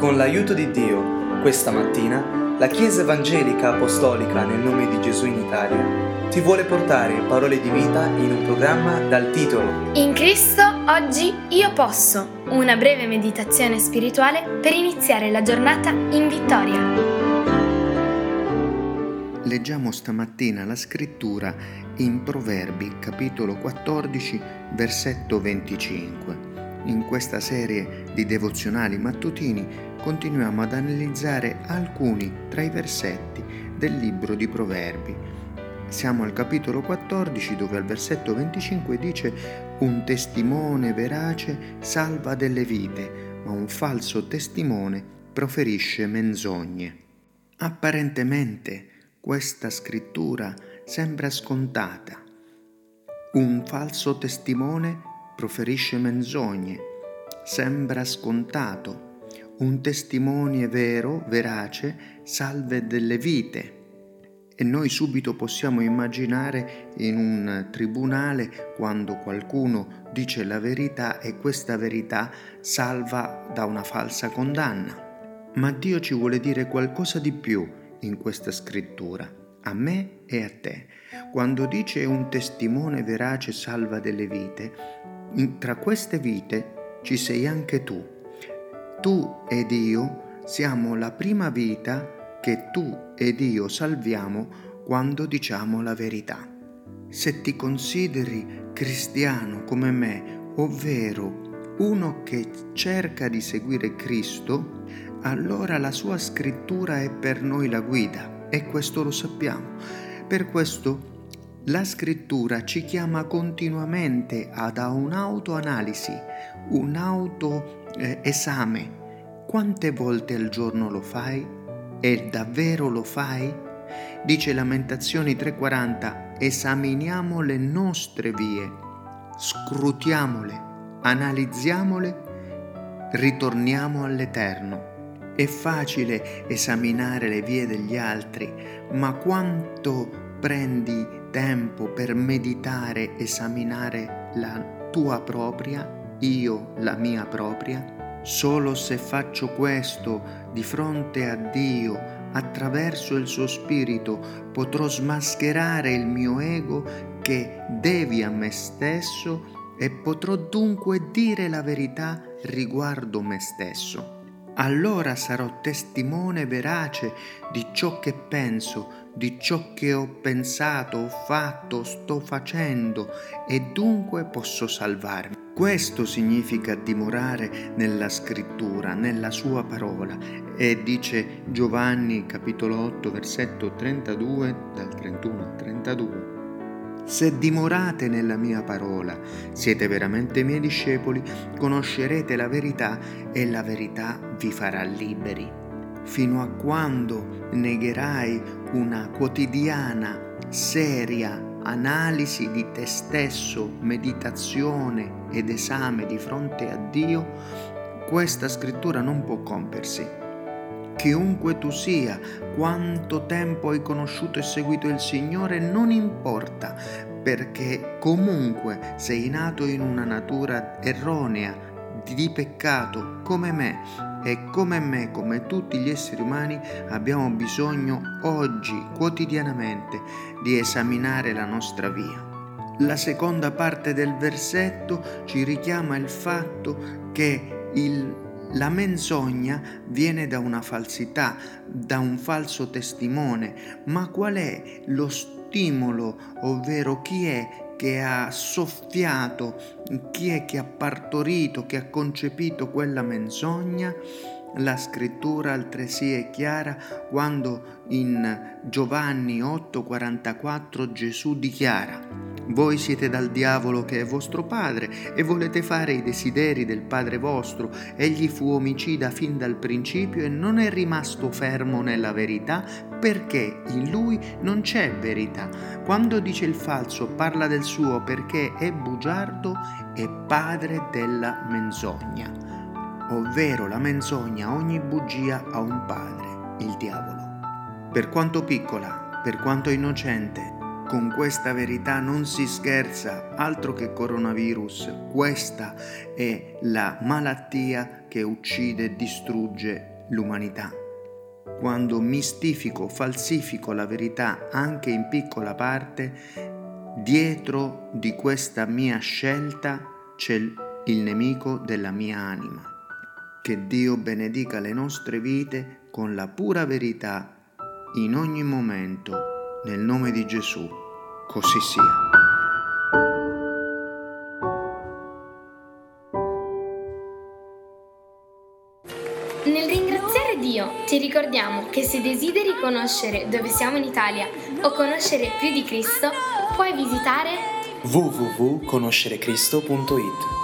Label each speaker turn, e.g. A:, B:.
A: Con l'aiuto di Dio, questa mattina, la Chiesa Evangelica Apostolica nel nome di Gesù in Italia ti vuole portare parole di vita in un programma dal titolo
B: In Cristo oggi io posso, una breve meditazione spirituale per iniziare la giornata in vittoria.
C: Leggiamo stamattina la scrittura in Proverbi capitolo 14 versetto 25. In questa serie di devozionali mattutini continuiamo ad analizzare alcuni tra i versetti del libro di Proverbi. Siamo al capitolo 14 dove al versetto 25 dice un testimone verace salva delle vite, ma un falso testimone proferisce menzogne. Apparentemente questa scrittura sembra scontata. Un falso testimone proferisce menzogne. Sembra scontato. Un testimone vero, verace, salve delle vite. E noi subito possiamo immaginare in un tribunale quando qualcuno dice la verità e questa verità salva da una falsa condanna. Ma Dio ci vuole dire qualcosa di più in questa scrittura, a me e a te. Quando dice un testimone verace salva delle vite, tra queste vite ci sei anche tu. Tu ed io siamo la prima vita che tu ed io salviamo quando diciamo la verità. Se ti consideri cristiano come me, ovvero uno che cerca di seguire Cristo, allora la sua scrittura è per noi la guida e questo lo sappiamo. Per questo la scrittura ci chiama continuamente ad un'autoanalisi, un autoesame. Quante volte al giorno lo fai? E davvero lo fai? Dice Lamentazioni 3:40, esaminiamo le nostre vie, scrutiamole, analizziamole, ritorniamo all'Eterno. È facile esaminare le vie degli altri, ma quanto prendi tempo per meditare, esaminare la tua propria, io la mia propria? Solo se faccio questo di fronte a Dio, attraverso il suo spirito, potrò smascherare il mio ego che devi a me stesso e potrò dunque dire la verità riguardo me stesso allora sarò testimone verace di ciò che penso, di ciò che ho pensato, ho fatto, sto facendo e dunque posso salvarmi. Questo significa dimorare nella scrittura, nella sua parola e dice Giovanni capitolo 8 versetto 32 dal 31 al 32. Se dimorate nella mia parola, siete veramente miei discepoli, conoscerete la verità e la verità vi farà liberi. Fino a quando negherai una quotidiana, seria analisi di te stesso, meditazione ed esame di fronte a Dio, questa scrittura non può compiersi. Chiunque tu sia, quanto tempo hai conosciuto e seguito il Signore, non importa, perché comunque sei nato in una natura erronea, di peccato, come me, e come me, come tutti gli esseri umani, abbiamo bisogno oggi, quotidianamente, di esaminare la nostra via. La seconda parte del versetto ci richiama il fatto che il la menzogna viene da una falsità, da un falso testimone, ma qual è lo stimolo, ovvero chi è che ha soffiato, chi è che ha partorito, che ha concepito quella menzogna? La scrittura altresì è chiara quando in Giovanni 8:44 Gesù dichiara voi siete dal diavolo che è vostro padre e volete fare i desideri del padre vostro. Egli fu omicida fin dal principio e non è rimasto fermo nella verità perché in lui non c'è verità. Quando dice il falso parla del suo perché è bugiardo e padre della menzogna. Ovvero la menzogna, ogni bugia ha un padre, il diavolo. Per quanto piccola, per quanto innocente, Con questa verità non si scherza, altro che coronavirus. Questa è la malattia che uccide e distrugge l'umanità. Quando mistifico, falsifico la verità anche in piccola parte, dietro di questa mia scelta c'è il nemico della mia anima. Che Dio benedica le nostre vite con la pura verità in ogni momento nel nome di Gesù, così sia.
B: Nel ringraziare Dio ti ricordiamo che se desideri conoscere dove siamo in Italia o conoscere più di Cristo, puoi visitare
A: www.conoscerecristo.it